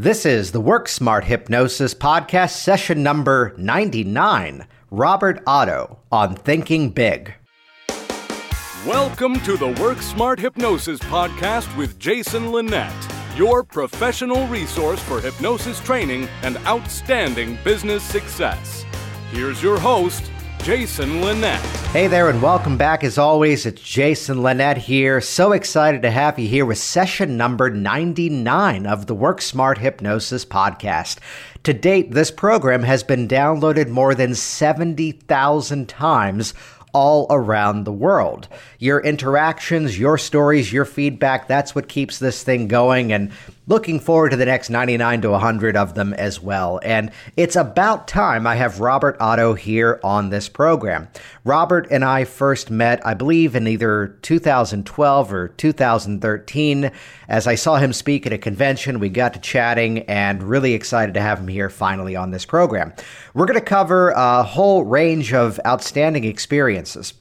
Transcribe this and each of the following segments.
This is the Work Smart Hypnosis podcast session number 99. Robert Otto on Thinking Big. Welcome to the Work Smart Hypnosis podcast with Jason Linett, your professional resource for hypnosis training and outstanding business success. Here's your host, Jason Linett. Hey there, and welcome back. As always, it's Jason Linett here. So excited to have you here with session number 99 of the Work Smart Hypnosis podcast. To date, this program has been downloaded more than 70,000 times all around the world. Your interactions, your stories, your feedback, that's what keeps this thing going. And looking forward to the next 99 to 100 of them as well. And it's about time I have Robert Otto here on this program. Robert and I first met, I believe, in either 2012 or 2013. As I saw him speak at a convention, we got to chatting and really excited to have him here finally on this program. We're going to cover a whole range of outstanding experiences.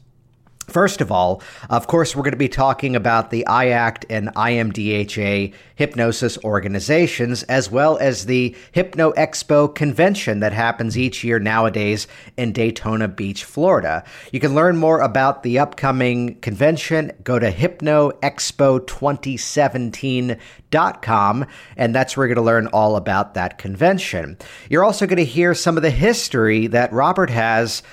First of all, of course, we're going to be talking about the IACT and IMDHA hypnosis organizations, as well as the Hypno Expo convention that happens each year nowadays in Daytona Beach, Florida. You can learn more about the upcoming convention. Go to hypnoexpo2017.com, and that's where you're going to learn all about that convention. You're also going to hear some of the history that Robert has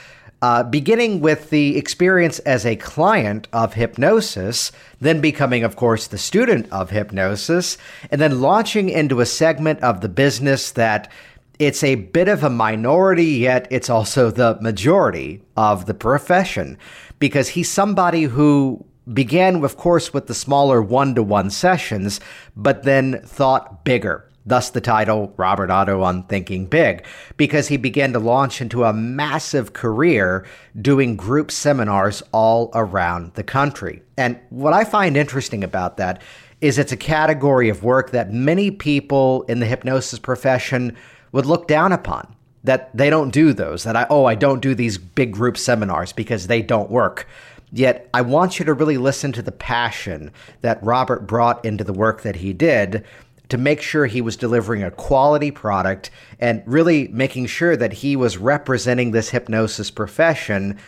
uh, beginning with the experience as a client of hypnosis, then becoming, of course, the student of hypnosis, and then launching into a segment of the business that it's a bit of a minority, yet it's also the majority of the profession. Because he's somebody who began, of course, with the smaller one to one sessions, but then thought bigger Thus, the title Robert Otto on Thinking Big, because he began to launch into a massive career doing group seminars all around the country. And what I find interesting about that is it's a category of work that many people in the hypnosis profession would look down upon. That they don't do those, that I, oh, I don't do these big group seminars because they don't work. Yet, I want you to really listen to the passion that Robert brought into the work that he did to make sure he was delivering a quality product and really making sure that he was representing this hypnosis profession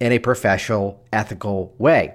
in a professional, ethical way.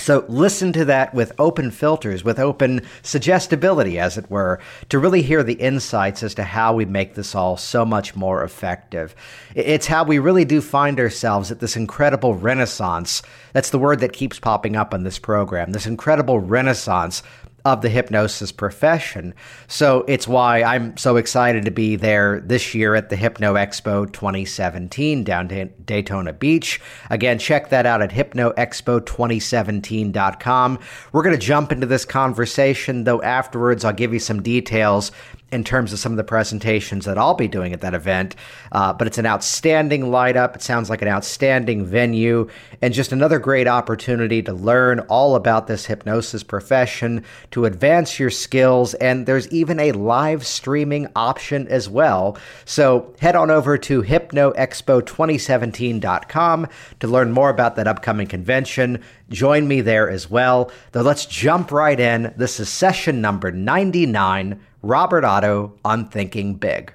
So listen to that with open filters, with open suggestibility, as it were, to really hear the insights as to how we make this all so much more effective. It's how we really do find ourselves at this incredible renaissance. That's the word that keeps popping up on this program. This incredible renaissance of the hypnosis profession. So it's why I'm so excited to be there this year at the Hypno Expo 2017 down to Daytona Beach. Again, check that out at hypnoexpo2017.com. We're going to jump into this conversation, though afterwards I'll give you some details in terms of some of the presentations that I'll be doing at that event. Uh, but it's an outstanding light up. It sounds like an outstanding venue and just another great opportunity to learn all about this hypnosis profession, to advance your skills. And there's even a live streaming option as well. So head on over to hypnoexpo2017.com to learn more about that upcoming convention. Join me there as well. Though let's jump right in. This is session number 99 Robert Otto on Thinking Big.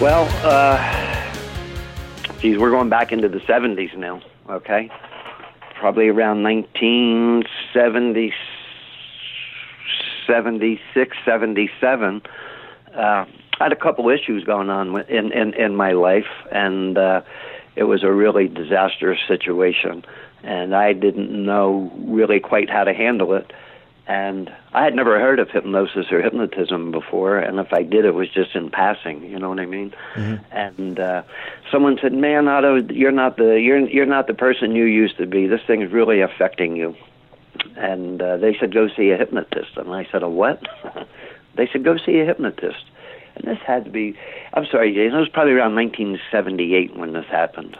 Well, uh, geez, we're going back into the 70s now, okay? Probably around 1970, 76, 77. Uh, I had a couple issues going on in, in, in my life, and uh, it was a really disastrous situation. And I didn't know really quite how to handle it and I had never heard of hypnosis or hypnotism before, and if I did, it was just in passing. You know what I mean? Mm-hmm. And uh, someone said, "Man, Otto, you're not the you're you're not the person you used to be. This thing is really affecting you." And uh, they said, "Go see a hypnotist." And I said, "A what?" they said, "Go see a hypnotist." And this had to be, I'm sorry, Jason, it was probably around 1978 when this happened.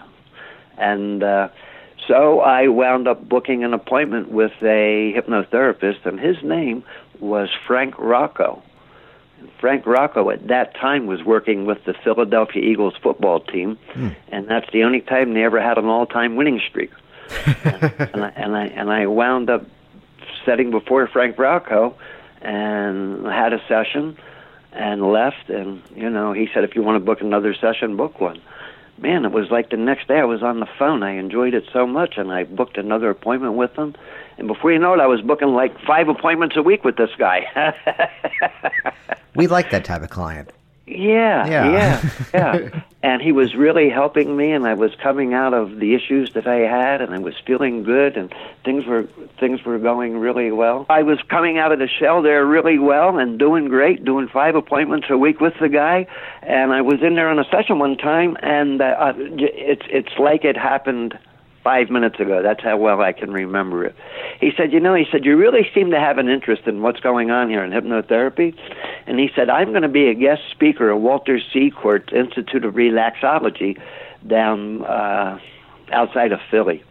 And uh, so I wound up booking an appointment with a hypnotherapist, and his name was Frank Rocco. Frank Rocco at that time was working with the Philadelphia Eagles football team, hmm. and that's the only time they ever had an all-time winning streak. and, and, I, and I and I wound up sitting before Frank Rocco, and had a session and left. And you know, he said, if you want to book another session, book one. Man, it was like the next day I was on the phone. I enjoyed it so much, and I booked another appointment with him. And before you know it, I was booking like five appointments a week with this guy. we like that type of client. Yeah, Yeah. yeah, yeah. and he was really helping me, and I was coming out of the issues that I had, and I was feeling good, and things were things were going really well. I was coming out of the shell there really well and doing great, doing five appointments a week with the guy, and I was in there on a session one time, and uh, uh, it's it's like it happened five minutes ago. That's how well I can remember it. He said, You know, he said, you really seem to have an interest in what's going on here in hypnotherapy. And he said, I'm going to be a guest speaker at Walter Sichort Institute of Relaxology down uh, outside of Philly.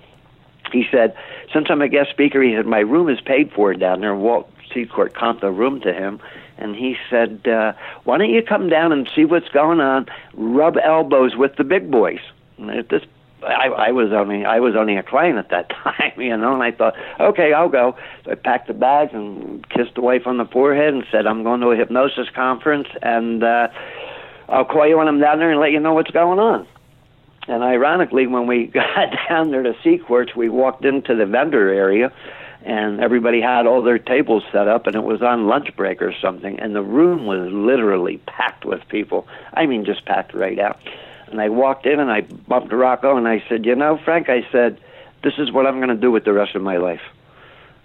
He said, Since I'm a guest speaker, he said, My room is paid for down there. Walt Sichort comped the room to him. And he said, uh, Why don't you come down and see what's going on? Rub elbows with the big boys. And at this I, I was only I was only a client at that time, you know, and I thought, okay, I'll go. So I packed the bags and kissed the wife on the forehead and said, I'm going to a hypnosis conference, and uh, I'll call you when I'm down there and let you know what's going on. And ironically, when we got down there to Sichort's, we walked into the vendor area, and everybody had all their tables set up, and it was on lunch break or something, and the room was literally packed with people. I mean, just packed right out. And I walked in and I bumped Rocco and I said, You know, Frank, I said, this is what I'm going to do with the rest of my life.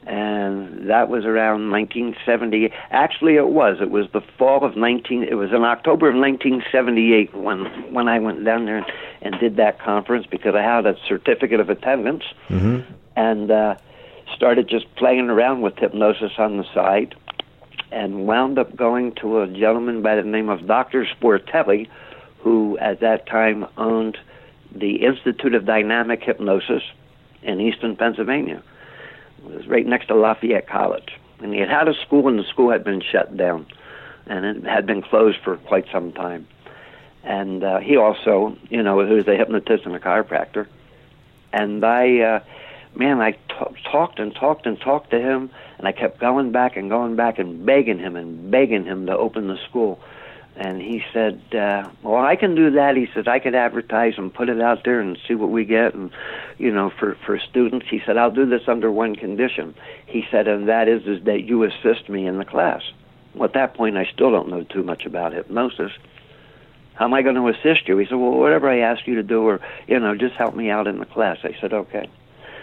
And that was around 1970. Actually, it was. It was the fall of 19. It was in October of 1978 when when I went down there and, and did that conference because I had a certificate of attendance Mm-hmm. and uh, started just playing around with hypnosis on the side, and wound up going to a gentleman by the name of Dr. Sportelli, who at that time owned the Institute of Dynamic Hypnosis in Easton, Pennsylvania. It was right next to Lafayette College. And he had had a school, and the school had been shut down, and it had been closed for quite some time. And uh, he also, you know, he was a hypnotist and a chiropractor. And I, uh, man, I t- talked and talked and talked to him, and I kept going back and going back and begging him and begging him to open the school. And he said, uh, "Well, I can do that." He said, "I could advertise and put it out there and see what we get, and you know, for for students." He said, "I'll do this under one condition." He said, "And that is is that you assist me in the class." Well, at that point, I still don't know too much about hypnosis. How am I going to assist you? He said, "Well, whatever I ask you to do, or you know, just help me out in the class." I said, "Okay."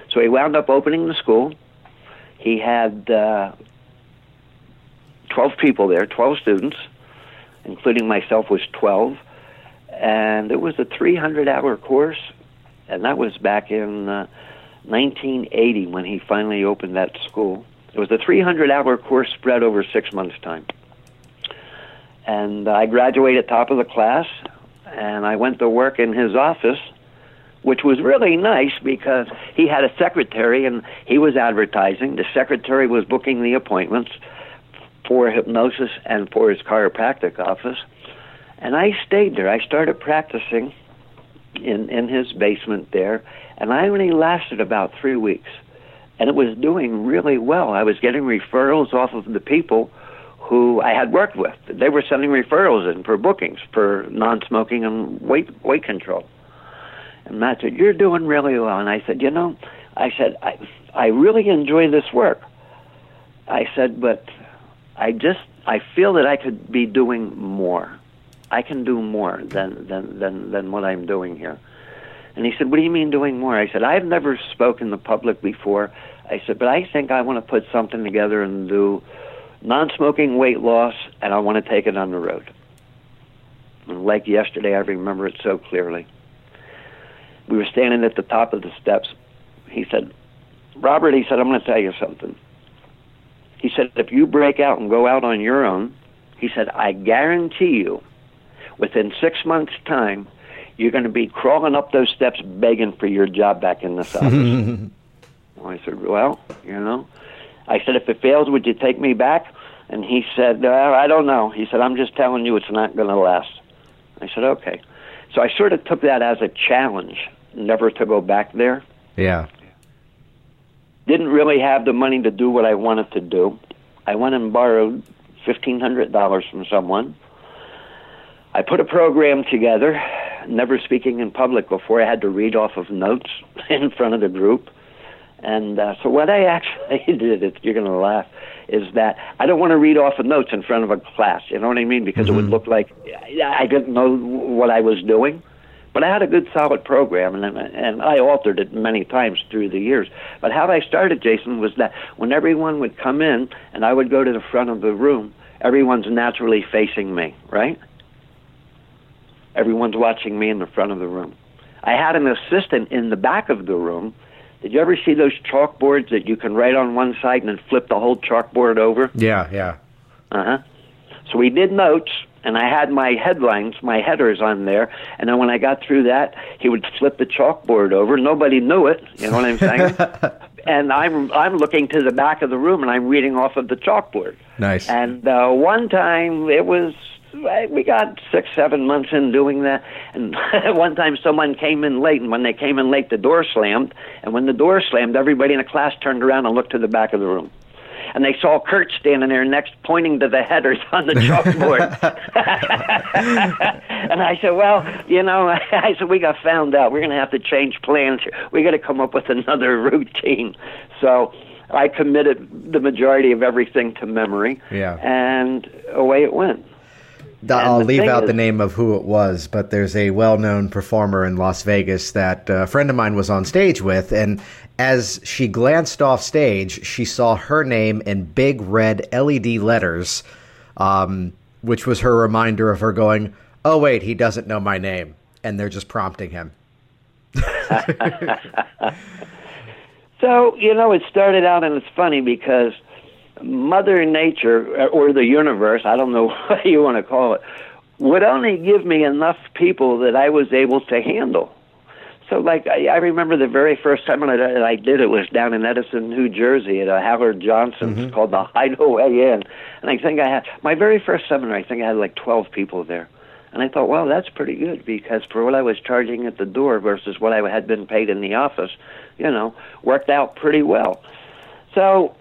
So he wound up opening the school. He had uh, twelve people there, twelve students including myself, was 12. And it was a 300 hour course, and that was back in uh, 1980 when he finally opened that school. It was a 300 hour course spread over six months' time. And I graduated top of the class, and I went to work in his office, which was really nice because he had a secretary and he was advertising. The secretary was booking the appointments for hypnosis and for his chiropractic office. And I stayed there. I started practicing in in his basement there, and I only lasted about three weeks, and it was doing really well. I was getting referrals off of the people who I had worked with. They were sending referrals in for bookings for non-smoking and weight weight control. And Matt said, "You're doing really well." And I said, "You know," I said, "I I really enjoy this work." I said, "But I just I feel that I could be doing more. I can do more than than than than what I'm doing here." And he said, "What do you mean doing more?" I said, "I've never spoken to public before." I said, "But I think I want to put something together and do non-smoking weight loss, and I want to take it on the road." Like yesterday, I remember it so clearly. We were standing at the top of the steps. He said, "Robert," he said, "I'm going to tell you something." He said, if you break out and go out on your own, he said, I guarantee you, within six months' time, you're going to be crawling up those steps begging for your job back in this office. well, I said, well, you know. I said, if it fails, would you take me back? And he said, uh, I don't know. He said, I'm just telling you it's not going to last. I said, okay. So I sort of took that as a challenge, never to go back there Yeah. Didn't really have the money to do what I wanted to do. I went and borrowed $1,500 from someone. I put a program together, never speaking in public before. I had to read off of notes in front of the group. And uh, so what I actually did, you're going to laugh, is that I don't want to read off of notes in front of a class. You know what I mean? Because mm-hmm. it would mm-hmm. look like I didn't know what I was doing. But I had a good, solid program, and and I altered it many times through the years. But how I started, Jason, was that when everyone would come in, and I would go to the front of the room, everyone's naturally facing me, right? Everyone's watching me in the front of the room. I had an assistant in the back of the room. Did you ever see those chalkboards that you can write on one side and then flip the whole chalkboard over? Yeah, yeah. Uh huh. So we did notes, and I had my headlines, my headers on there. And then when I got through that, he would flip the chalkboard over. Nobody knew it. You know what I'm saying? and I'm I'm looking to the back of the room and I'm reading off of the chalkboard. Nice. And uh, one time it was we got six, seven months in doing that. And one time someone came in late, and when they came in late, the door slammed. And when the door slammed, everybody in the class turned around and looked to the back of the room. And they saw Kurt standing there next, pointing to the headers on the chalkboard. and I said, "Well, you know," I said, "We got found out. We're going to have to change plans here. We got to come up with another routine." So I committed the majority of everything to memory. Yeah. And away it went. I'll leave out is, the name of who it was, but there's a well-known performer in Las Vegas that a friend of mine was on stage with, and as she glanced off stage, she saw her name in big red LED letters, um, which was her reminder of her going, "Oh wait, he doesn't know my name," and they're just prompting him. so you know, it started out, and it's funny because Mother Nature or the universe, I don't know what you want to call it, would only give me enough people that I was able to handle. So, like, I, I remember the very first time that I, I did it was down in Edison, New Jersey, at a Howard Johnson's mm-hmm. called the Hideaway Inn, and I think I had my very first seminar. I think I had like twelve people there, and I thought, well, that's pretty good because for what I was charging at the door versus what I had been paid in the office, you know, worked out pretty well. So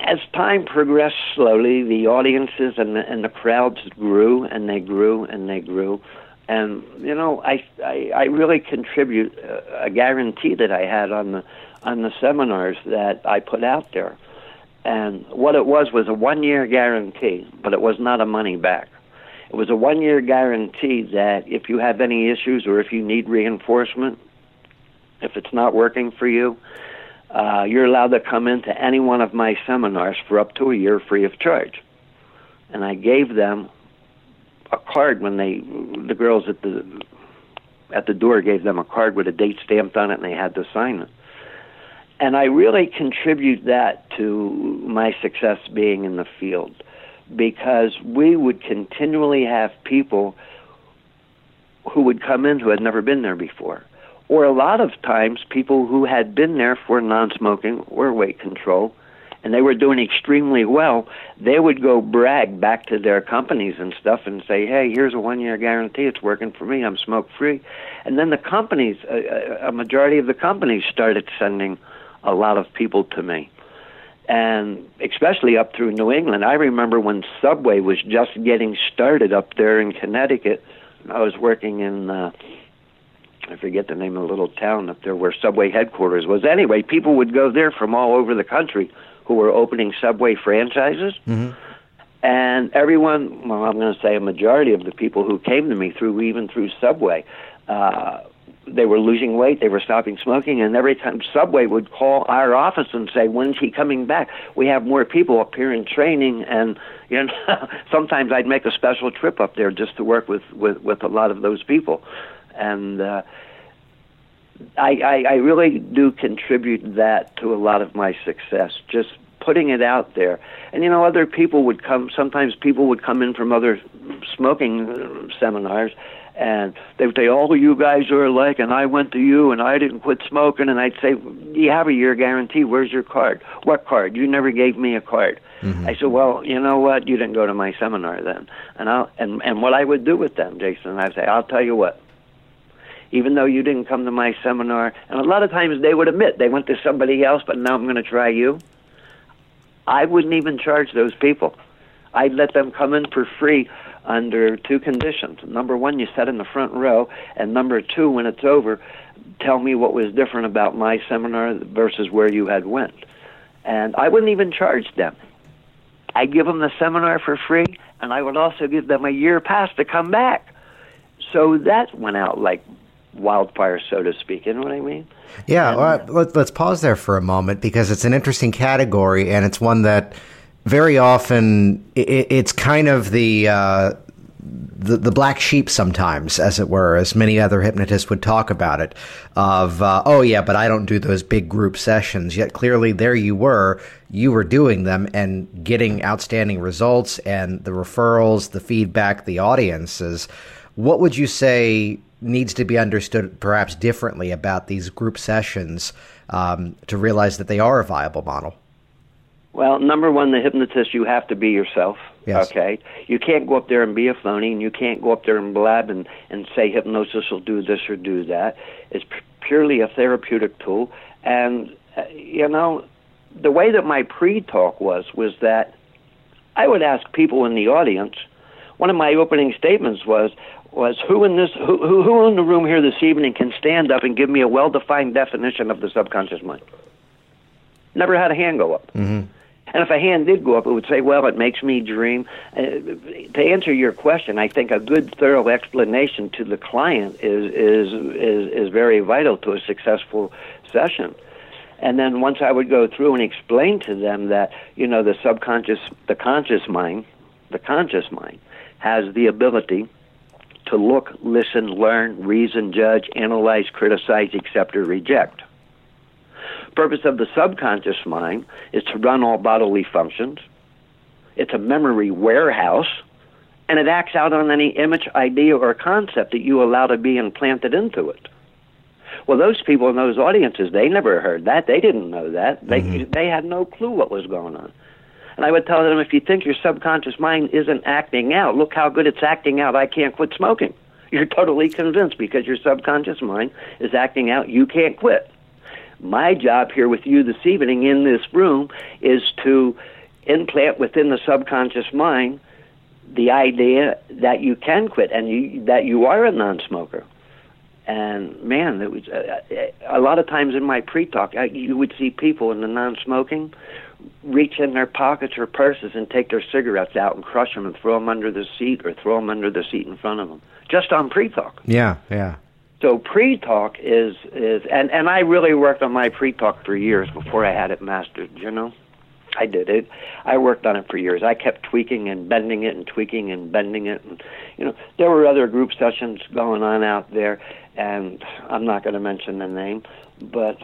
as time progressed slowly, the audiences and the, and the crowds grew and they grew and they grew. And you know, I I, I really contribute a, a guarantee that I had on the on the seminars that I put out there. And what it was was a one year guarantee, but it was not a money back. It was a one year guarantee that if you have any issues or if you need reinforcement, if it's not working for you, uh, you're allowed to come into any one of my seminars for up to a year free of charge. And I gave them a card when they, the girls at the at the door gave them a card with a date stamped on it, and they had to sign it. And I really contribute that to my success being in the field because we would continually have people who would come in who had never been there before or a lot of times people who had been there for non-smoking or weight control and they were doing extremely well they would go brag back to their companies and stuff and say hey here's a one year guarantee. It's working for me. I'm smoke free and then the companies a, a majority of the companies started sending a lot of people to me. And especially up through new england i remember when subway was just getting started up there in connecticut i was working in uh I forget the name of the little town up there where Subway headquarters was. Anyway, people would go there from all over the country who were opening Subway franchises. Mm-hmm. And everyone, well, I'm going to say a majority of the people who came to me through, even through Subway, uh, they were losing weight, they were stopping smoking, and every time Subway would call our office and say, "When's he coming back? We have more people up here in training." And you know, sometimes I'd make a special trip up there just to work with with with a lot of those people and uh, I, I, I really do contribute that to a lot of my success. Just putting it out there, and you know, other people would come. Sometimes people would come in from other smoking seminars, and they would say, "All you guys are alike," and I went to you, and I didn't quit smoking, and I'd say, "You have a year guarantee. Where's your card? What card? You never gave me a card." Mm-hmm. I said, "Well, you know what? You didn't go to my seminar then." And I and and what I would do with them, Jason, I'd say, "I'll tell you what." Even though you didn't come to my seminar. And a lot of times they would admit they went to somebody else, but now I'm going to try you. I wouldn't even charge those people. I'd let them come in for free under two conditions. Number one, you sit in the front row, and number two, when it's over, tell me what was different about my seminar versus where you had went. And I wouldn't even charge them. I'd give them the seminar for free, and I would also give them a year pass to come back. So that went out like wildfire, so to speak. You know what I mean? Yeah. And, well, let, let's pause there for a moment because it's an interesting category, and it's one that very often it, it's kind of the. Uh, the, the black sheep sometimes, as it were, as many other hypnotists would talk about it, of, uh, oh, yeah, but I don't do those big group sessions. Yet clearly there you were, you were doing them and getting outstanding results and the referrals, the feedback, the audiences. What would you say needs to be understood perhaps differently about these group sessions um, to realize that they are a viable model? Well, number one, the hypnotist, you have to be yourself. Yes. Okay, you can't go up there and be a phony, and you can't go up there and blab and and say hypnosis will do this or do that. It's purely a therapeutic tool, and uh, you know, the way that my pre-talk was was that I would ask people in the audience. One of my opening statements was was who in this who who, who in the room here this evening can stand up and give me a well-defined definition of the subconscious mind. Never had a hand go up. Mm-hmm. And if a hand did go up, it would say, "Well, it makes me dream." Uh, to answer your question, I think a good, thorough explanation to the client is is is is very vital to a successful session. And then once I would go through and explain to them that you know the subconscious, the conscious mind, the conscious mind has the ability to look, listen, learn, reason, judge, analyze, criticize, accept, or reject purpose of the subconscious mind is to run all bodily functions. It's a memory warehouse, and it acts out on any image, idea, or concept that you allow to be implanted into it. Well, those people in those audiences, they never heard that. They didn't know that. They mm-hmm. they had no clue what was going on. And I would tell them, if you think your subconscious mind isn't acting out, look how good it's acting out. I can't quit smoking. You're totally convinced because your subconscious mind is acting out. You can't quit. My job here with you this evening in this room is to implant within the subconscious mind the idea that you can quit and you, that you are a non-smoker. And man, it was uh, uh a lot of times in my pre-talk, you would see people in the non-smoking reach in their pockets or purses and take their cigarettes out and crush them and throw them under the seat or throw them under the seat in front of them, just on pre-talk. Yeah, yeah. So pre-talk is is and and I really worked on my pre-talk for years before I had it mastered. You know, I did it. I worked on it for years. I kept tweaking and bending it and tweaking and bending it, and you know there were other group sessions going on out there, and I'm not going to mention the name, but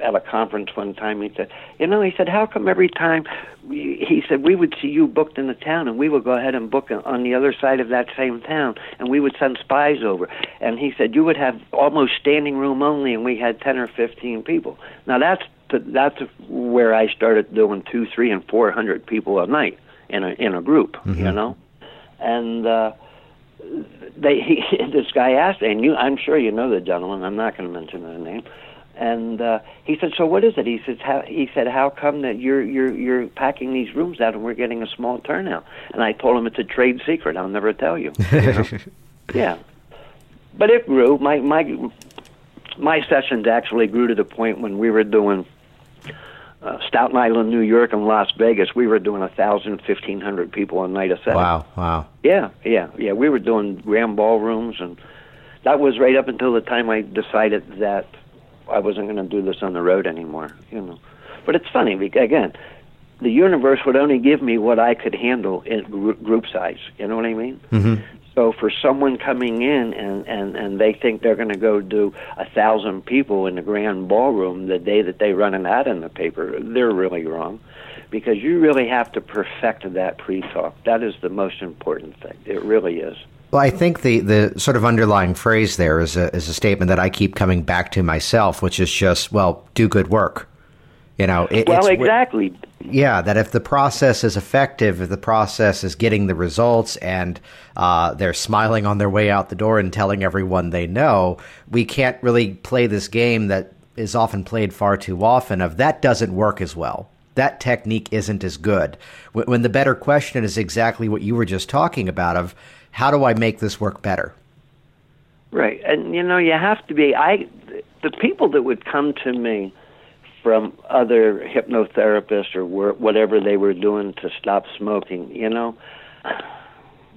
at a conference one time. He said, "You know," he said, "How come every time?" We, he said, "We would see you booked in the town, and we would go ahead and book on the other side of that same town, and we would send spies over." And he said, "You would have almost standing room only, and we had ten or fifteen people." Now that's that's where I started doing two, three, and four hundred people a night in a in a group, mm-hmm. you know, and. uh they he, this guy asked, and you, I'm sure you know the gentleman. I'm not going to mention the name. And uh, he said, "So what is it?" He says, how, "He said, how come that you're you're you're packing these rooms out and we're getting a small turnout?" And I told him it's a trade secret. I'll never tell you. you know? yeah, but it grew. My my my sessions actually grew to the point when we were doing uh, Staten Island, New York, and Las Vegas. We were doing a thousand, fifteen hundred people a night a set. Wow! Wow! Yeah, yeah, yeah. We were doing grand ballrooms, and that was right up until the time I decided that I wasn't going to do this on the road anymore, you know. But it's funny because again, the universe would only give me what I could handle in group size. You know what I mean? Mm-hmm. So for someone coming in and and and they think they're going to go do a thousand people in the grand ballroom the day that they run an ad in the paper, they're really wrong, because you really have to perfect that pre-talk. That is the most important thing. It really is. Well, I think the, the sort of underlying phrase there is a, is a statement that I keep coming back to myself, which is just, well, do good work. You know, it, well, exactly. Yeah, that if the process is effective, if the process is getting the results, and uh, they're smiling on their way out the door and telling everyone they know, we can't really play this game that is often played far too often. Of that doesn't work as well. that technique isn't as good. When the better question is exactly what you were just talking about of how do I make this work better? Right. And you know, you have to be I the people that would come to me from other hypnotherapists or whatever they were doing to stop smoking, you know,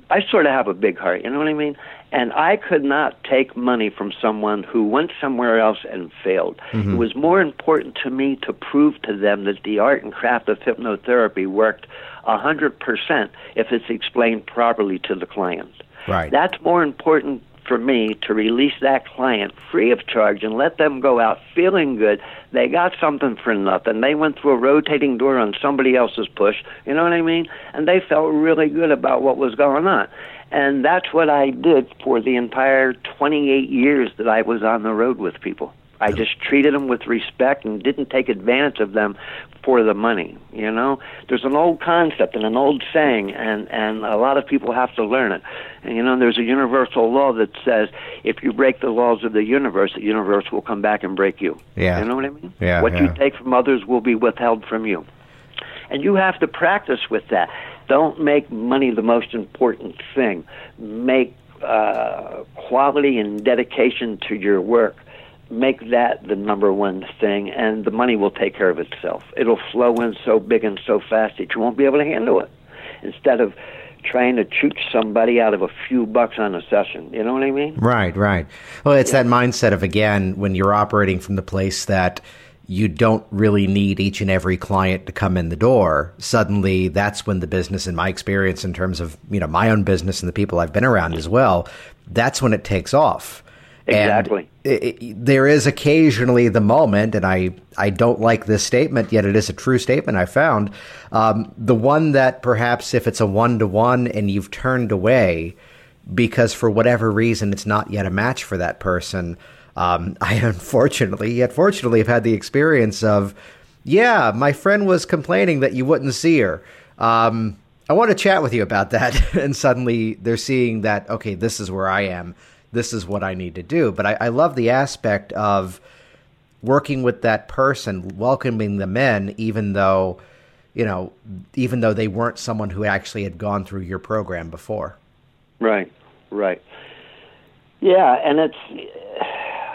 I sort of have a big heart, you know what I mean? And I could not take money from someone who went somewhere else and failed. Mm-hmm. It was more important to me to prove to them that the art and craft of hypnotherapy worked 100% if it's explained properly to the client. Right. That's more important for me to release that client free of charge and let them go out feeling good. They got something for nothing. They went through a rotating door on somebody else's push, you know what I mean? And they felt really good about what was going on. And that's what I did for the entire 28 years that I was on the road with people. I just treated them with respect and didn't take advantage of them for the money. You know, there's an old concept and an old saying, and and a lot of people have to learn it. And you know, there's a universal law that says if you break the laws of the universe, the universe will come back and break you. Yeah. You know what I mean? Yeah. What yeah. you take from others will be withheld from you, and you have to practice with that. Don't make money the most important thing. Make uh, quality and dedication to your work make that the number one thing, and the money will take care of itself. It'll flow in so big and so fast that you won't be able to handle it. Instead of trying to chooch somebody out of a few bucks on a session. You know what I mean? Right, right. Well, it's yeah. that mindset of, again, when you're operating from the place that you don't really need each and every client to come in the door suddenly that's when the business in my experience in terms of you know my own business and the people i've been around as well that's when it takes off Exactly. It, it, there is occasionally the moment, and I, I don't like this statement, yet it is a true statement I found. Um, the one that perhaps if it's a one to one and you've turned away because for whatever reason it's not yet a match for that person, um, I unfortunately, yet fortunately, have had the experience of, yeah, my friend was complaining that you wouldn't see her. Um, I want to chat with you about that. and suddenly they're seeing that, okay, this is where I am this is what I need to do. But I, I love the aspect of working with that person, welcoming them in, even though, you know, even though they weren't someone who actually had gone through your program before. Right, right. Yeah, and it's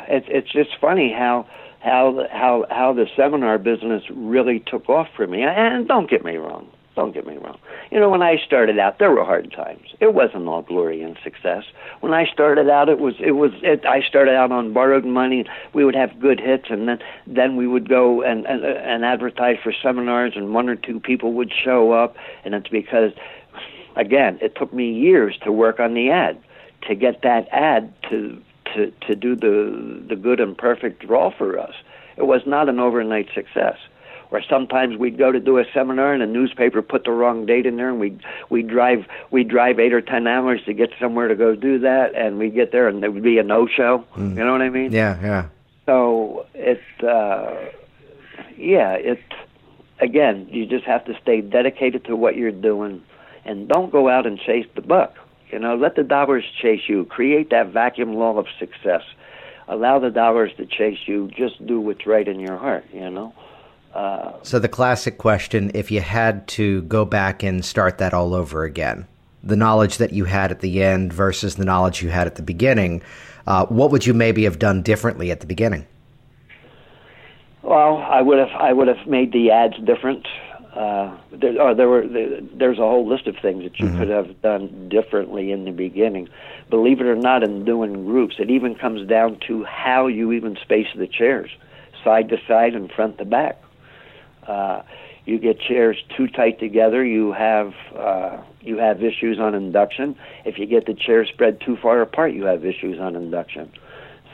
it's it's just funny how how how how the seminar business really took off for me. And don't get me wrong, don't get me wrong. You know, when I started out, there were hard times. It wasn't all glory and success. When I started out, it was it was. It, I started out on borrowed money. We would have good hits, and then then we would go and and, and advertise for seminars, and one or two people would show up, and it's because, again, it took me years to work on the ad, to get that ad to to to do the the good and perfect draw for us. It was not an overnight success or sometimes we'd go to do a seminar and a newspaper put the wrong date in there and we'd we drive we drive eight or ten hours to get somewhere to go do that and we'd get there and there would be a no show mm. you know what i mean? Yeah yeah. So it's uh yeah it again you just have to stay dedicated to what you're doing and don't go out and chase the buck. You know let the dollars chase you. Create that vacuum law of success. Allow the dollars to chase you. Just do what's right in your heart you know uh, so the classic question: If you had to go back and start that all over again, the knowledge that you had at the end versus the knowledge you had at the beginning, uh, what would you maybe have done differently at the beginning? Well, I would have I would have made the ads different. Uh, there, oh, there were there, there's a whole list of things that you mm-hmm. could have done differently in the beginning. Believe it or not, in doing groups, it even comes down to how you even space the chairs, side to side and front to back. Uh, you get chairs too tight together, you have uh, you have issues on induction. If you get the chairs spread too far apart, you have issues on induction.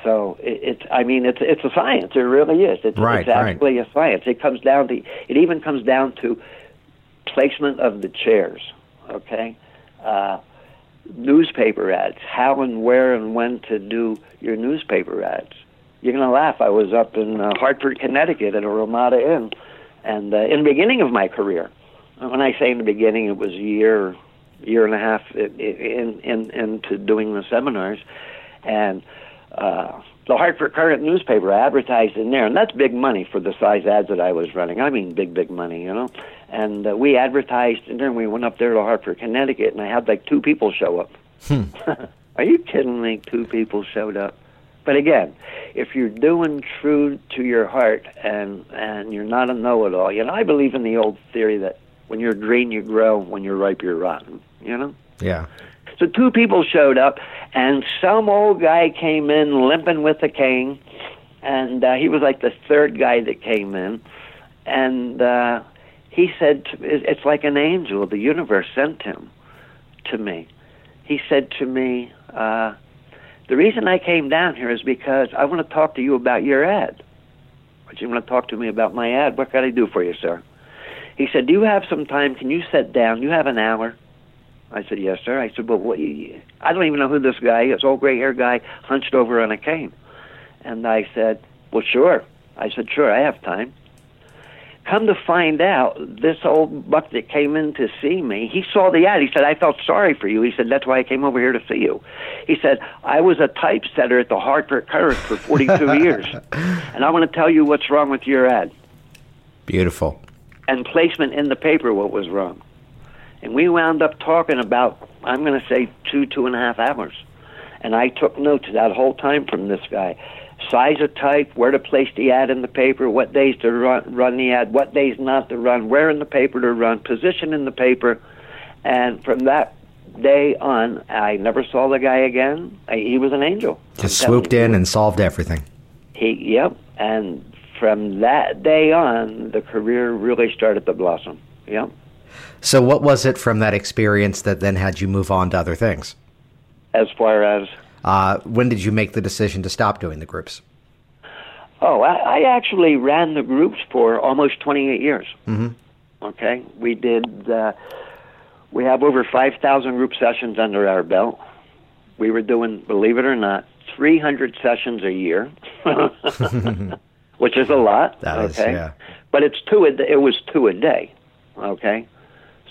So it, it's I mean it's it's a science. It really is. It's, right, it's actually right. a science. It comes down to it even comes down to placement of the chairs. Okay. Uh, newspaper ads, how and where and when to do your newspaper ads. You're going to laugh. I was up in uh, Hartford, Connecticut at a Ramada Inn and uh, in the beginning of my career, when I say in the beginning, it was a year, year and a half in, in, in into doing the seminars, and uh, the Hartford Courant newspaper advertised in there, and that's big money for the size ads that I was running. I mean, big, big money, you know. And uh, we advertised in there, and we went up there to Hartford, Connecticut, and I had like two people show up. Hmm. Are you kidding me? Two people showed up. But again, if you're doing true to your heart and and you're not a know-it-all, you know, I believe in the old theory that when you're green you grow, when you're ripe you're rotten. You know. Yeah. So two people showed up, and some old guy came in limping with a cane, and uh, he was like the third guy that came in, and uh, he said, to, "It's like an angel. The universe sent him to me." He said to me. Uh, the reason I came down here is because I want to talk to you about your ad. But you want to talk to me about my ad? What can I do for you, sir? He said, Do you have some time? Can you sit down? You have an hour? I said, Yes, sir. I said, Well, what, you, I don't even know who this guy is. Old gray haired guy hunched over on a cane. And I said, Well, sure. I said, Sure, I have time. Come to find out, this old buck that came in to see me, he saw the ad. He said, I felt sorry for you. He said, That's why I came over here to see you. He said, I was a typesetter at the Hartford Courant for 42 years. And I want to tell you what's wrong with your ad. Beautiful. And placement in the paper, what was wrong. And we wound up talking about, I'm going to say, two, two and a half hours. And I took notes that whole time from this guy size of type, where to place the ad in the paper, what days to run, run the ad, what days not to run, where in the paper to run, position in the paper, and from that day on, I never saw the guy again. I, he was an angel. Just swooped in and solved everything. He, yep, and from that day on, the career really started to blossom. Yep. So, what was it from that experience that then had you move on to other things? As far as uh, when did you make the decision to stop doing the groups? Oh, I, I actually ran the groups for almost 28 years. Mm-hmm. Okay, we did. Uh, we have over 5,000 group sessions under our belt. We were doing, believe it or not, 300 sessions a year, which is a lot. That okay, is, yeah. but it's two. A, it was two a day. Okay,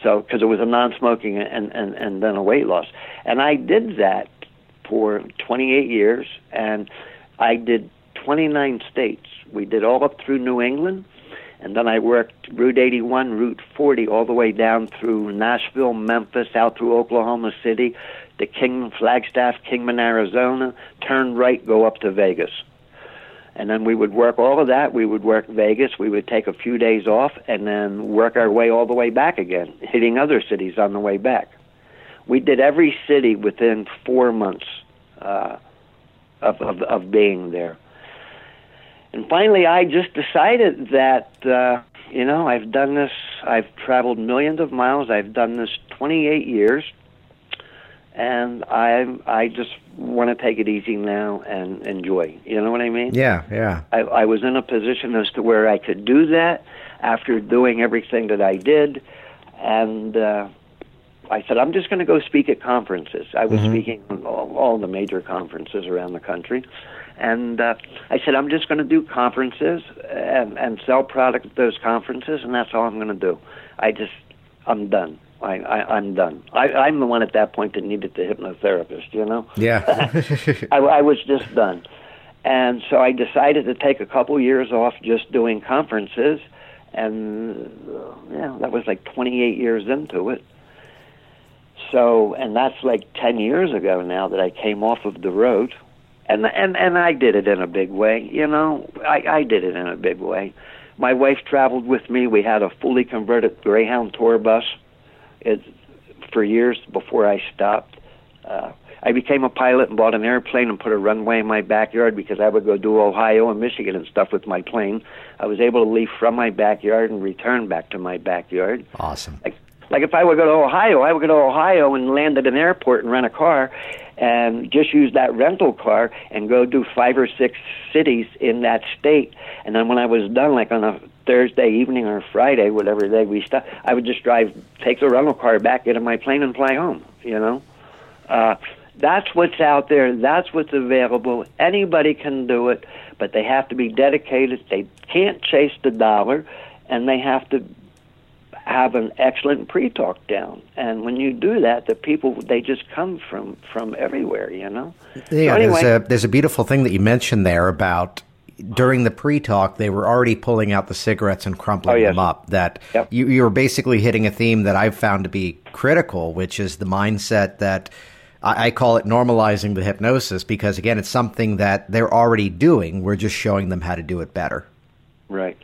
so because it was a non-smoking and, and and then a weight loss, and I did that for 28 years, and I did 29 states. We did all up through New England, and then I worked Route 81, Route 40, all the way down through Nashville, Memphis, out through Oklahoma City, to Kingman, Flagstaff, Kingman, Arizona, turn right, go up to Vegas. And then we would work all of that. We would work Vegas. We would take a few days off and then work our way all the way back again, hitting other cities on the way back. We did every city within four months uh, of, of, of being there. And finally, I just decided that, uh, you know, I've done this, I've traveled millions of miles, I've done this 28 years, and I I just want to take it easy now and enjoy. You know what I mean? Yeah, yeah. I, I was in a position as to where I could do that after doing everything that I did, and uh, I said I'm just going to go speak at conferences. I was Mhm. speaking at all, all the major conferences around the country, and uh, I said I'm just going to do conferences and, and sell product at those conferences, and that's all I'm going to do. I just I'm done. I, I I'm done. I, I'm the one at that point that needed the hypnotherapist. You know. Yeah. I, I was just done. And so I decided to take a couple years off just doing conferences. And uh, yeah, that was like 28 years into it. So, and that's like 10 years ago now that I came off of the road. And, and, and I did it in a big way, you know, I, I did it in a big way. My wife traveled with me. We had a fully converted Greyhound tour bus. It, for years before I stopped. Uh, I became a pilot and bought an airplane and put a runway in my backyard because I would go do Ohio and Michigan and stuff with my plane. I was able to leave from my backyard and return back to my backyard. awesome. Like, like if I would go to Ohio, I would go to Ohio and land at an airport and rent a car and just use that rental car and go do five or six cities in that state. And then when I was done, like on a Thursday evening or Friday, whatever day we stop, I would just drive, take the rental car back, get in my plane, and fly home. You know, uh, that's what's out there. That's what's available. Anybody can do it, but they have to be dedicated. They can't chase the dollar, and they have to have an excellent pre-talk down. And when you do that, the people they just come from from everywhere, you know. Yeah, so anyway, there's a there's a beautiful thing that you mentioned there about during the pre-talk they were already pulling out the cigarettes and crumpling Oh, yes. them up. That Yep. you you were basically hitting a theme that I've found to be critical, which is the mindset that. I I call it normalizing the hypnosis because again, it's something that they're already doing. We're just showing them how to do it better. Right.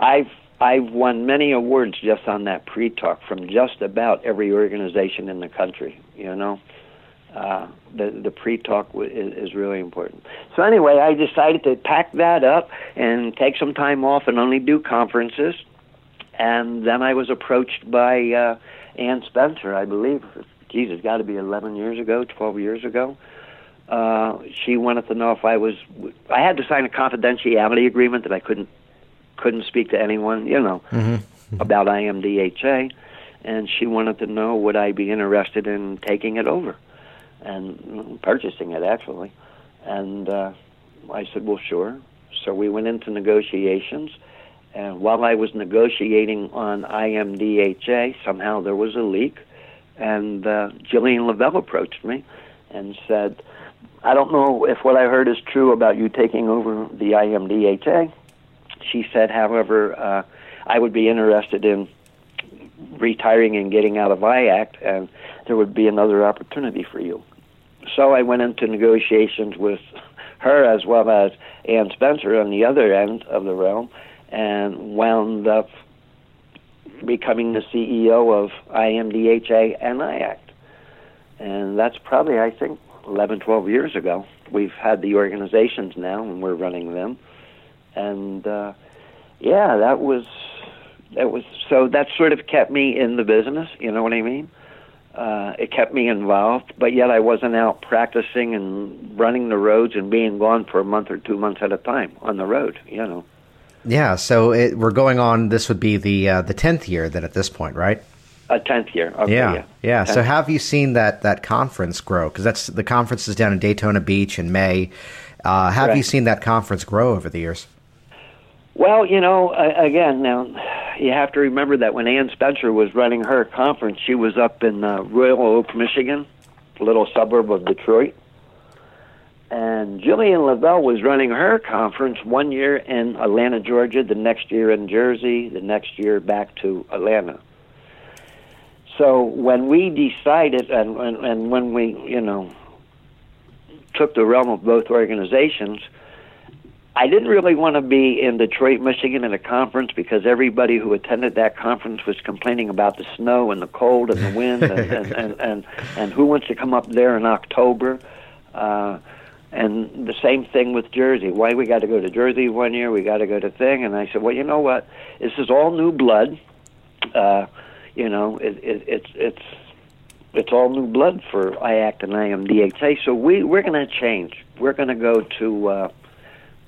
I've I've won many awards just on that pre-talk from just about every organization in the country. You know, uh, the the pre-talk w- is, is really important. So anyway, I decided to pack that up and take some time off and only do conferences. And then I was approached by uh, Ann Spencer, I believe. Geez, it's got to be 11 years ago, 12 years ago. Uh, she wanted to know if I was. I had to sign a confidentiality agreement that I couldn't couldn't speak to anyone, you know, about IMDHA, and she wanted to know would I be interested in taking it over and purchasing it actually, and uh, I said, well, sure. So we went into negotiations, and while I was negotiating on IMDHA, somehow there was a leak, and uh, Jillian Lavelle approached me and said, I don't know if what I heard is true about you taking over the IMDHA. She said, however, uh, I would be interested in retiring and getting out of IACT, and there would be another opportunity for you. So I went into negotiations with her as well as Ann Spencer on the other end of the realm, and wound up becoming the CEO of IMDHA and IACT. And that's probably, I think, 11, 12 years ago. We've had the organizations now, and we're running them. And uh, yeah, that was that was so that sort of kept me in the business. You know what I mean? Uh, it kept me involved, but yet I wasn't out practicing and running the roads and being gone for a month or two months at a time on the road. You know. Yeah, so it, we're going on. This would be the uh, the tenth year then at this point, right? A tenth year. Okay, yeah, yeah. yeah. So have you seen that that conference grow? Because that's the conference is down in Daytona Beach in May. Uh, have you seen that conference grow over the years? Well, you know, again, now you have to remember that when Ann Spencer was running her conference, she was up in uh, Royal Oak, Michigan, a little suburb of Detroit. And Jillian Lavelle was running her conference one year in Atlanta, Georgia, the next year in Jersey, the next year back to Atlanta. So when we decided, and, and, and when we, you know, took the realm of both organizations, I didn't really want to be in Detroit, Michigan at a conference because everybody who attended that conference was complaining about the snow and the cold and the wind and, and, and, and, and who wants to come up there in October. Uh, and the same thing with Jersey. Why we got to go to Jersey one year? We got to go to thing. And I said, well, you know what? This is all new blood. Uh, you know, it, it, it's it's it's all new blood for IACT and IMDHA. So we we're going to change. We're going to go to uh,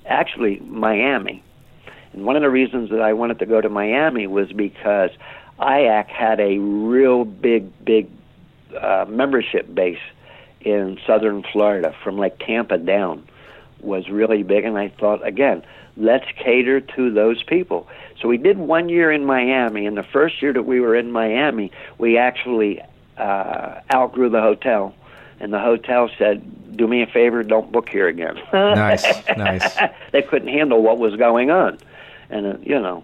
actually Miami. And one of the reasons that I wanted to go to Miami was because IAC had a real big, big uh, membership base in southern Florida, from like Tampa down, was really big. And I thought, again, let's cater to those people. So we did one year in Miami, and the first year that we were in Miami, we actually uh, outgrew the hotel. And the hotel said, "Do me a favor, don't book here again." Nice, nice. they couldn't handle what was going on, and uh, you know,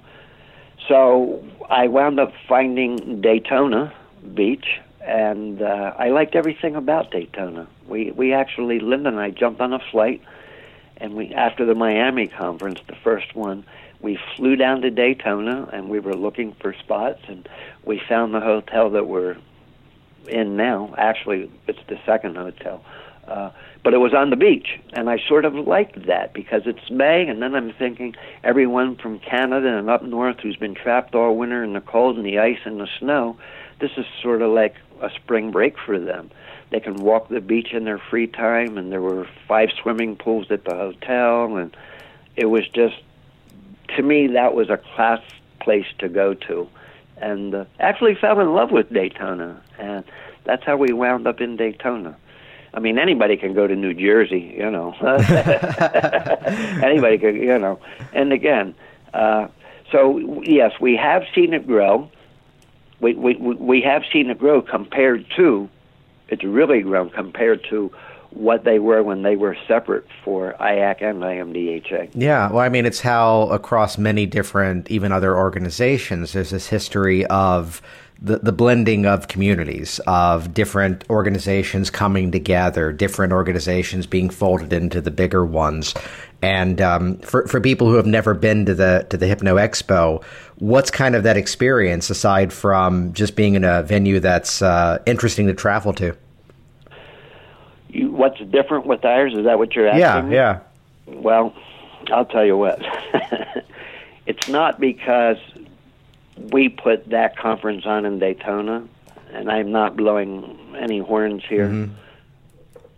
so I wound up finding Daytona Beach, and uh, I liked everything about Daytona. We we actually Linda and I jumped on a flight, and we after the Miami conference, the first one, we flew down to Daytona, and we were looking for spots, and we found the hotel that we're in now. Actually, it's the second hotel. Uh, but it was on the beach, and I sort of liked that because it's May, and then I'm thinking everyone from Canada and up north who's been trapped all winter in the cold and the ice and the snow, this is sort of like a spring break for them. They can walk the beach in their free time, and there were five swimming pools at the hotel, and it was just, to me, that was a class place to go to and uh, actually fell in love with Daytona, and that's how we wound up in Daytona. I mean, anybody can go to New Jersey, you know. anybody can, you know. And again, uh, so yes, we have seen it grow. we, we, we have seen it grow compared to, it's really grown compared to what they were when they were separate for IAC and IMDHA. Yeah, well, I mean, it's how across many different, even other organizations, there's this history of the, the blending of communities, of different organizations coming together, different organizations being folded into the bigger ones. And um, for for people who have never been to the to the Hypno Expo, what's kind of that experience aside from just being in a venue that's uh, interesting to travel to? You, what's different with ours? Is that what you're asking? Yeah, yeah. Well, I'll tell you what. it's not because we put that conference on in Daytona, and I'm not blowing any horns here. Mm-hmm.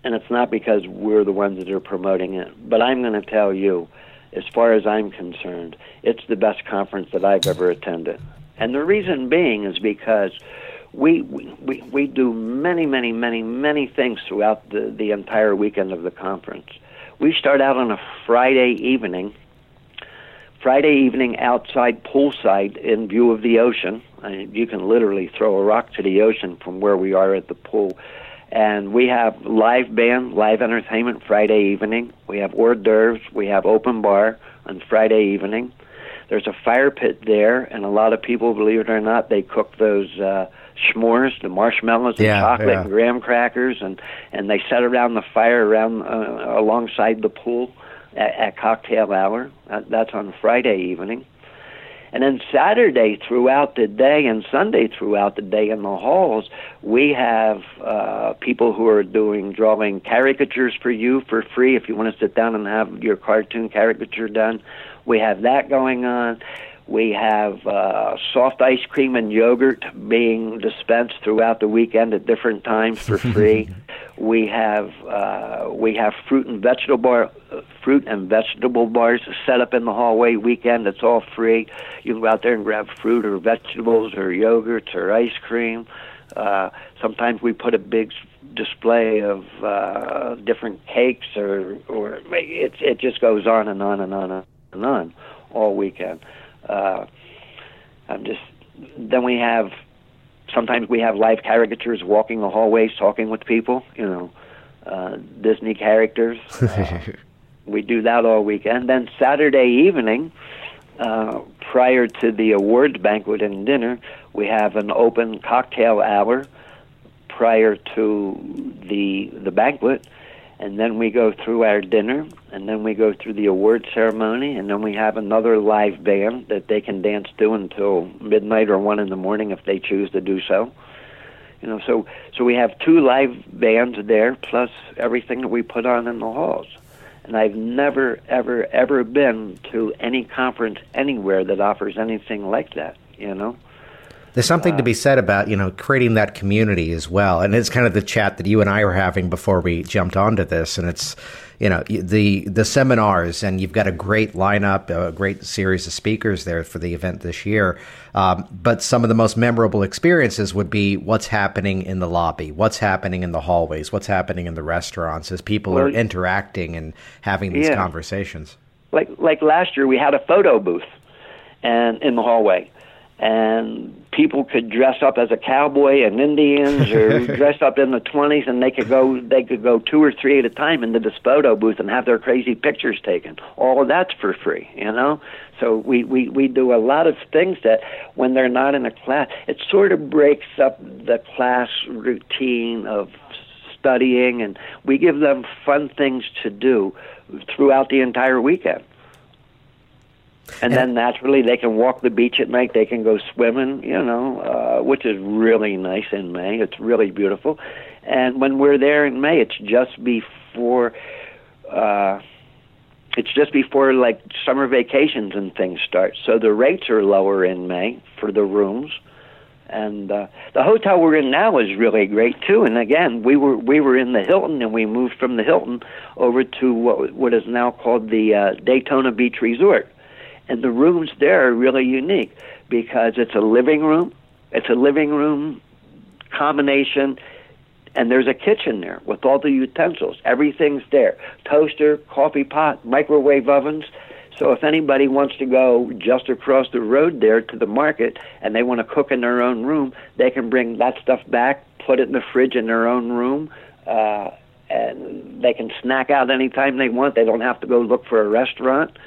And it's not because we're the ones that are promoting it. But I'm going to tell you, as far as I'm concerned, it's the best conference that I've ever attended. And the reason being is because we, we, we do many, many, many, many things throughout the, the entire weekend of the conference. We start out on a Friday evening Friday evening outside poolside in view of the ocean. I mean, you can literally throw a rock to the ocean from where we are at the pool. And we have live band, live entertainment Friday evening. We have hors d'oeuvres. We have open bar on Friday evening. There's a fire pit there, and a lot of people, believe it or not, they cook those uh, s'mores, the marshmallows and yeah, chocolate yeah. and graham crackers, and and they set around the fire around uh, alongside the pool at, at cocktail hour. that's on Friday evening. And then Saturday throughout the day and Sunday throughout the day in the halls, we have uh, people who are doing drawing caricatures for you for free if you want to sit down and have your cartoon caricature done. We have that going on. We have uh, soft ice cream and yogurt being dispensed throughout the weekend at different times for free. we have uh, we have fruit and vegetable bar, fruit and vegetable bars set up in the hallway weekend. It's all free. You can go out there and grab fruit or vegetables or yogurts or ice cream. Uh, sometimes we put a big display of uh, different cakes or or it it just goes on and on and on and on all weekend. Uh, I'm just then we have sometimes we have live caricatures walking the hallways talking with people. You know, uh, Disney characters. Uh, we do that all weekend. Then Saturday evening, uh, prior to the awards banquet and dinner, we have an open cocktail hour prior to the the banquet and then we go through our dinner, and then we go through the award ceremony, and then we have another live band that they can dance to until midnight or one in the morning if they choose to do so. You know, so so we have two live bands there, plus everything that we put on in the halls. And I've never, ever, ever been to any conference anywhere that offers anything like that. You know. There's something to be said about, you know, creating that community as well. And it's kind of the chat that you and I were having before we jumped onto this. And it's, you know, the the seminars, and you've got a great lineup, a great series of speakers there for the event this year. Um, but some of the most memorable experiences would be what's happening in the lobby, what's happening in the hallways, what's happening in the restaurants as people well, are interacting and having these yeah. conversations. Like like last year, we had a photo booth, and in the hallway, and people could dress up as a cowboy and Indians or dress up in the twenties and they could go they could go two or three at a time into this photo booth and have their crazy pictures taken. All of that's for free, you know? So we, we, we do a lot of things that when they're not in a class it sort of breaks up the class routine of studying and we give them fun things to do throughout the entire weekend and then naturally they can walk the beach at night. They can go swimming, you know, uh, which is really nice in May. It's really beautiful. And when we're there in May, it's just before. Uh, it's just before like summer vacations and things start. So the rates are lower in May for the rooms. And uh, the hotel we're in now is really great too. And again, we were we were in the Hilton, and we moved from the Hilton over to what what is now called the uh, Daytona Beach Resort and the rooms there are really unique because it's a living room, it's a living room combination, and there's a kitchen there with all the utensils. Everything's there toaster, coffee pot, microwave ovens. So if anybody wants to go just across the road there to the market and they want to cook in their own room, they can bring that stuff back, put it in the fridge in their own room, uh, and they can snack out anytime they want. They don't have to go look for a restaurant.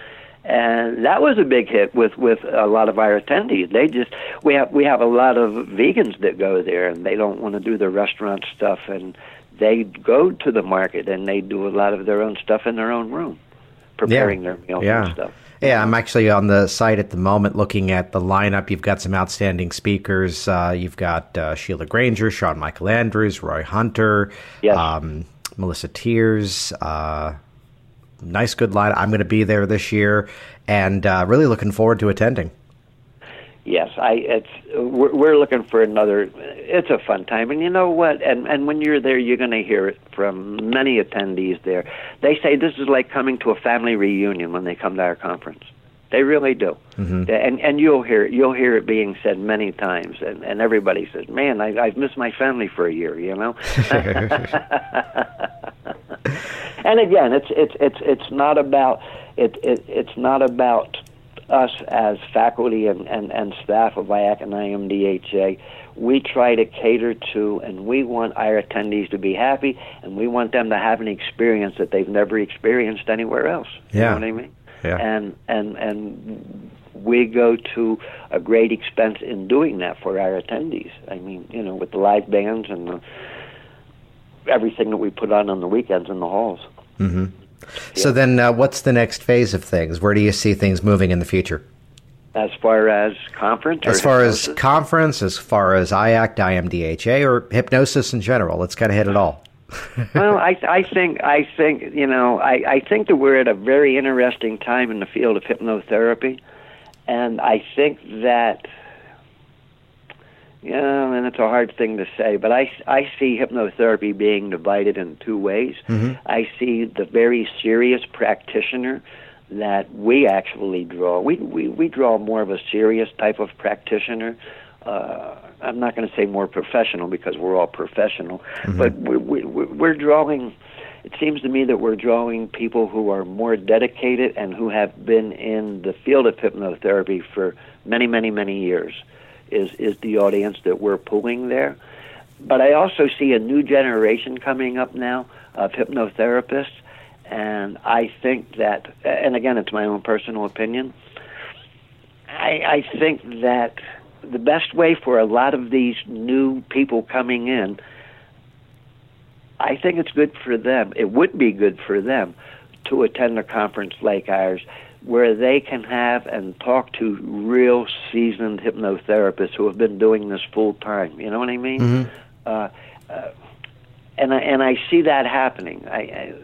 And that was a big hit with with a lot of our attendees. They just we have we have a lot of vegans that go there, and they don't want to do the restaurant stuff, and they go to the market and they do a lot of their own stuff in their own room preparing yeah. their meals yeah. and stuff. Yeah, I'm actually on the site at the moment looking at the lineup. You've got some outstanding speakers. Uh, you've got uh, Sheila Granger, Sean Michael Andrews, Roy Hunter, yes. um, Melissa Tiers. Uh, nice, good line. I'm going to be there this year and uh, really looking forward to attending. Yes, I. It's we're, we're looking for another. It's a fun time, and you know what? And and when you're there, you're going to hear it from many attendees there. They say this is like coming to a family reunion when they come to our conference. They really do, mm-hmm. and and you'll hear it, you'll hear it being said many times, and and everybody says, "Man, I, I've missed my family for a year," you know. and again, it's it's it's it's not about it, it it's not about us as faculty and, and, and staff of IAC and IMDHA, we try to cater to and we want our attendees to be happy and we want them to have an experience that they've never experienced anywhere else. Yeah. You know what I mean? Yeah. And and and we go to a great expense in doing that for our attendees. I mean, you know, with the live bands and the, everything that we put on on the weekends in the halls. Mm-hmm. So then, uh, what's the next phase of things? Where do you see things moving in the future? As far as conference, as far hypnosis? as conference, as far as IACT, IMDHA, or hypnosis in general, let's kind of hit it all. well, I, I think I think you know I, I think that we're at a very interesting time in the field of hypnotherapy, and I think that yeah, and it's a hard thing to say, but I, I see hypnotherapy being divided in two ways. Mm-hmm. I see the very serious practitioner that we actually draw. We, we, we draw more of a serious type of practitioner. Uh, I'm not going to say more professional because we're all professional, mm-hmm. but we, we, we're drawing. It seems to me that we're drawing people who are more dedicated and who have been in the field of hypnotherapy for many, many, many years is is the audience that we're pulling there. But I also see a new generation coming up now of hypnotherapists, and I think that, and again, it's my own personal opinion. I, I think that the best way for a lot of these new people coming in, I think it's good for them. It would be good for them to attend a conference like ours where they can have and talk to real seasoned hypnotherapists who have been doing this full time. You know what I mean? Mm-hmm. Uh, uh, and I, and I see that happening. I, I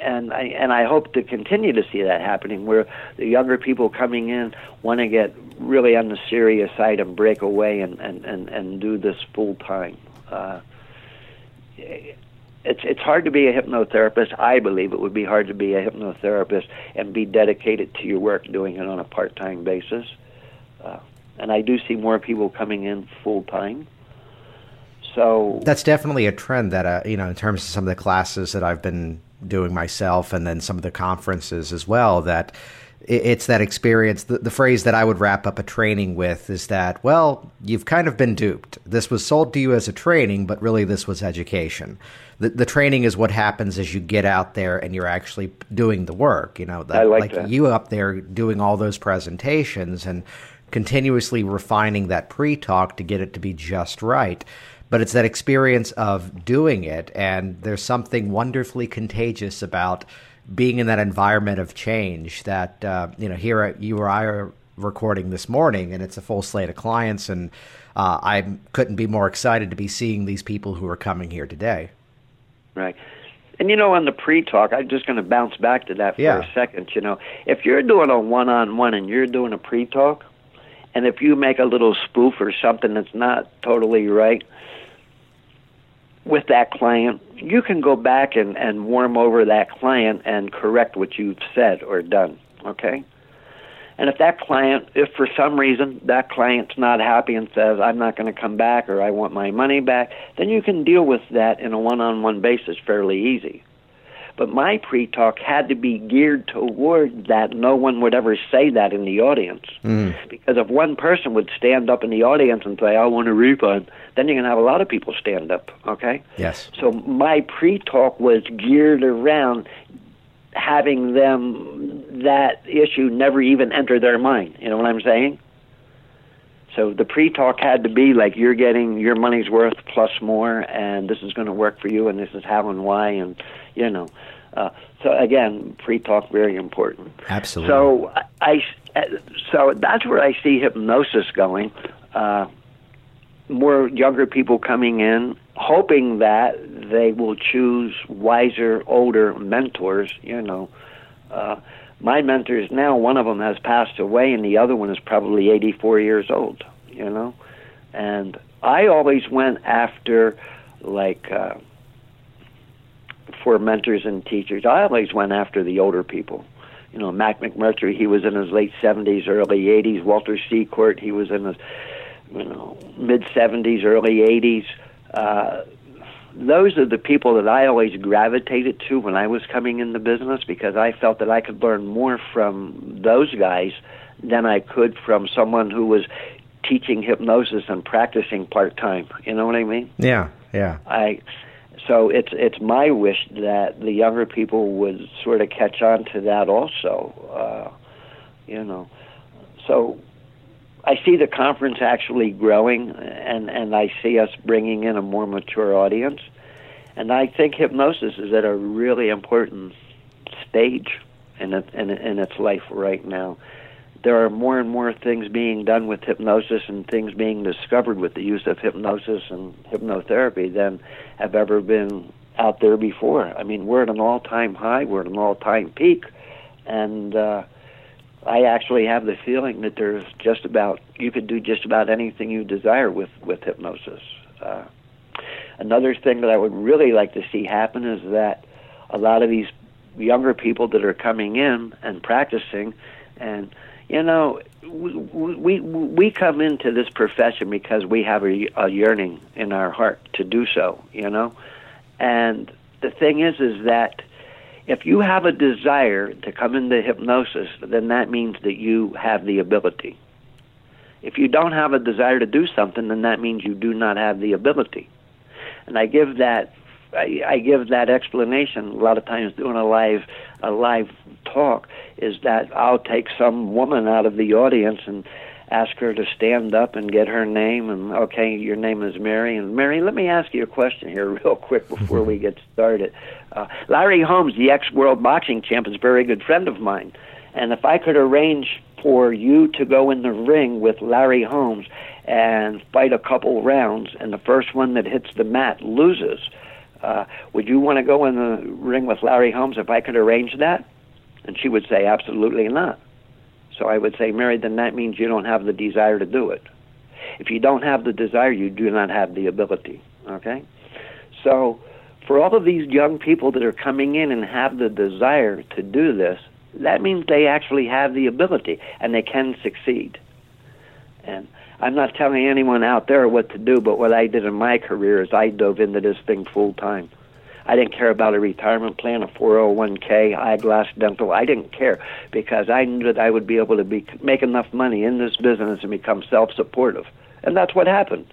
and I and I hope to continue to see that happening, where the younger people coming in want to get really on the serious side and break away and and and, and do this full time. Uh, it's it's hard to be a hypnotherapist. I believe it would be hard to be a hypnotherapist and be dedicated to your work, doing it on a part time basis. Uh, and I do see more people coming in full time. So that's definitely a trend that uh, you know in terms of some of the classes that I've been doing myself, and then some of the conferences as well. That it's that experience. The, the, phrase that I would wrap up a training with is that, well, you've kind of been duped. This was sold to you as a training, but really this was education. The, the training is what happens as you get out there and you're actually doing the work. You know, the, like, like that. you up there doing all those presentations and continuously refining that pre-talk to get it to be just right. But it's that experience of doing it, and there's something wonderfully contagious about being in that environment of change that uh, you know here you or I are recording this morning and it's a full slate of clients and uh, I couldn't be more excited to be seeing these people who are coming here today. Right. And you know, on the pre-talk, I'm just going to bounce back to that for yeah. a second. You know, if you're doing a one-on-one and you're doing a pre-talk, and if you make a little spoof or something that's not totally right, with that client, you can go back and, and warm over that client and correct what you've said or done. Okay? And if that client, if for some reason that client's not happy and says, I'm not going to come back or I want my money back, then you can deal with that in a one on one basis fairly easy. But my pre talk had to be geared toward that no one would ever say that in the audience. Mm. Because if one person would stand up in the audience and say, I want a refund, then you're going to have a lot of people stand up, okay? Yes. So my pre talk was geared around having them, that issue never even enter their mind. You know what I'm saying? So the pre-talk had to be like you're getting your money's worth plus more, and this is going to work for you, and this is how and why, and you know. Uh, so again, pre-talk very important. Absolutely. So I, I so that's where I see hypnosis going. Uh, more younger people coming in, hoping that they will choose wiser, older mentors. You know. Uh, my mentors now, one of them has passed away, and the other one is probably 84 years old. You know, and I always went after like uh, for mentors and teachers. I always went after the older people. You know, Mac McMurtry, he was in his late 70s, early 80s. Walter Sichort, he was in his you know mid 70s, early 80s. Uh, those are the people that I always gravitated to when I was coming in the business because I felt that I could learn more from those guys than I could from someone who was teaching hypnosis and practicing part time. You know what I mean? Yeah, yeah. I so it's it's my wish that the younger people would sort of catch on to that also. Uh, you know, so I see the conference actually growing, and and I see us bringing in a more mature audience, and I think hypnosis is at a really important stage in it, in, in its life right now. There are more and more things being done with hypnosis and things being discovered with the use of hypnosis and hypnotherapy than have ever been out there before. I mean, we're at an all-time high, we're at an all-time peak, and uh, I actually have the feeling that there's just about you could do just about anything you desire with with hypnosis. Uh, another thing that I would really like to see happen is that a lot of these younger people that are coming in and practicing, and you know, we we we come into this profession because we have a, a yearning in our heart to do so. You know, and the thing is, is that if you have a desire to come into hypnosis, then that means that you have the ability. If you don't have a desire to do something, then that means you do not have the ability. And I give that I, I give that explanation a lot of times doing a live a live talk is that I'll take some woman out of the audience and ask her to stand up and get her name and okay your name is mary. And mary let me ask you a question here real quick before we get started. Uh, larry holmes the ex world boxing champ is a very good friend of mine. And if i could arrange for you to go in the ring with larry holmes and fight a couple rounds and the first one that hits the mat loses uh, would you want to go in the ring with larry holmes if i could arrange that? And she would say absolutely not so I would say, Mary, then that means you don't have the desire to do it. If you don't have the desire, you do not have the ability. Okay? So for all of these young people that are coming in and have the desire to do this, that means they actually have the ability and they can succeed. And I'm not telling anyone out there what to do, but what I did in my career is I dove into this thing full time. I didn't care about a retirement plan, a 401k, eyeglass dental. I didn't care because I knew that I would be able to be make enough money in this business and become self-supportive. And that's what happened.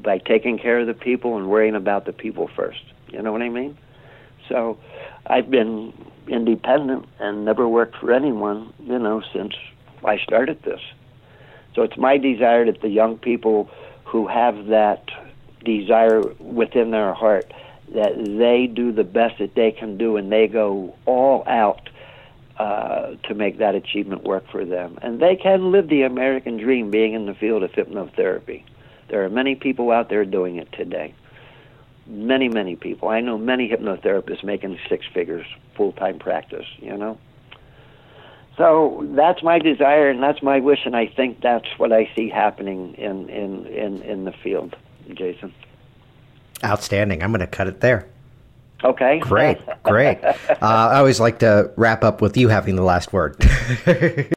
By taking care of the people and worrying about the people first. You know what I mean? So I've been independent and never worked for anyone, you know, since I started this. So it's my desire that the young people who have that desire within their heart that they do the best that they can do and they go all out uh, to make that achievement work for them. And they can live the American dream being in the field of hypnotherapy. There are many people out there doing it today. Many, many people. I know many hypnotherapists making six figures full time practice, you know? So that's my desire and that's my wish, and I think that's what I see happening in, in, in, in the field, Jason. Outstanding. I'm going to cut it there. Okay. Great, great. Uh, I always like to wrap up with you having the last word.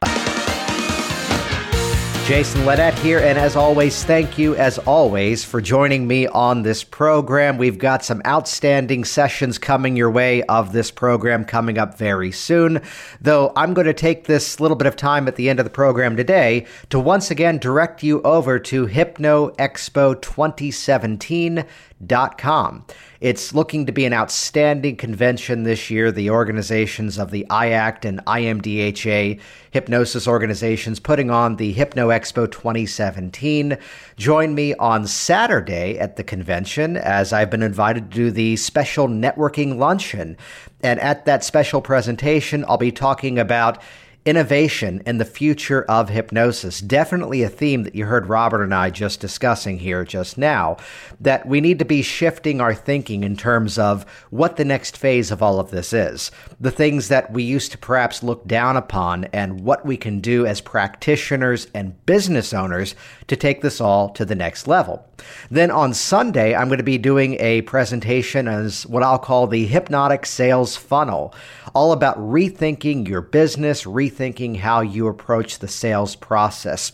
Jason Linett here, and as always, thank you, as always, for joining me on this program. We've got some outstanding sessions coming your way of this program coming up very soon. Though I'm going to take this little bit of time at the end of the program today to once again direct you over to Hypno Expo 2017 com. It's looking to be an outstanding convention this year. The organizations of the IACT and IMDHA hypnosis organizations putting on the Hypno Expo 2017. Join me on Saturday at the convention as I've been invited to do the special networking luncheon. And at that special presentation, I'll be talking about innovation and the future of hypnosis. Definitely a theme that you heard Robert and I just discussing here just now. That we need to be shifting our thinking in terms of what the next phase of all of this is. The things that we used to perhaps look down upon and what we can do as practitioners and business owners to take this all to the next level. Then on Sunday, I'm going to be doing a presentation as what I'll call the hypnotic sales funnel, all about rethinking your business, rethinking how you approach the sales process.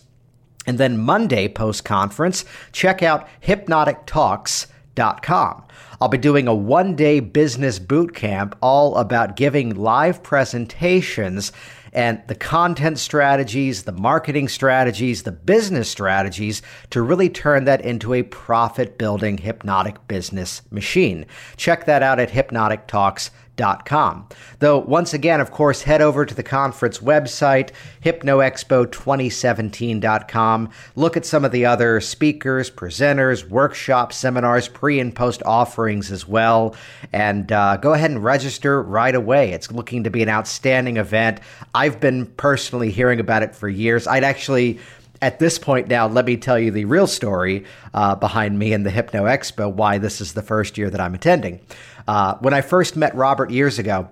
And then Monday post conference, check out hypnotictalks.com. I'll be doing a one day business boot camp all about giving live presentations and the content strategies, the marketing strategies, the business strategies to really turn that into a profit building hypnotic business machine. Check that out at hypnotictalks.com hypnoexpo.com. Though, once again, of course, head over to the conference website, hypnoexpo2017.com. Look at some of the other speakers, presenters, workshops, seminars, pre and post offerings as well. And uh, go ahead and register right away. It's looking to be an outstanding event. I've been personally hearing about it for years. I'd actually at this point now, let me tell you the real story uh, behind me and the Hypno Expo, why this is the first year that I'm attending. Uh, when I first met Robert years ago,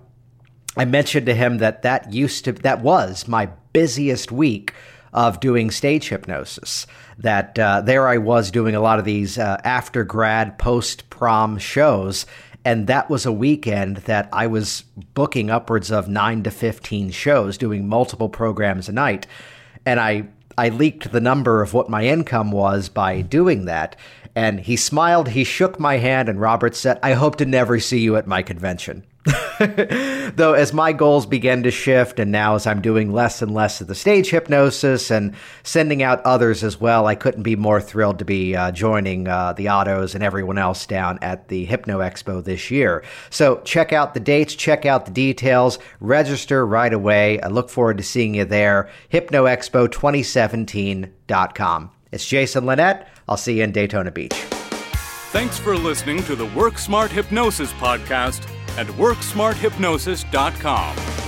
I mentioned to him that that used to that was my busiest week of doing stage hypnosis. That uh, there I was doing a lot of these uh, after grad, post prom shows, and that was a weekend that I was booking upwards of nine to fifteen shows, doing multiple programs a night, and I I leaked the number of what my income was by doing that. And he smiled, he shook my hand, and Robert said, I hope to never see you at my convention. Though, as my goals began to shift, and now as I'm doing less and less of the stage hypnosis and sending out others as well, I couldn't be more thrilled to be uh, joining uh, the Ottos and everyone else down at the Hypno Expo this year. So, check out the dates, check out the details, register right away. I look forward to seeing you there. HypnoExpo2017.com. It's Jason Linett. I'll see you in Daytona Beach. Thanks for listening to the Work Smart Hypnosis podcast at WorkSmartHypnosis.com.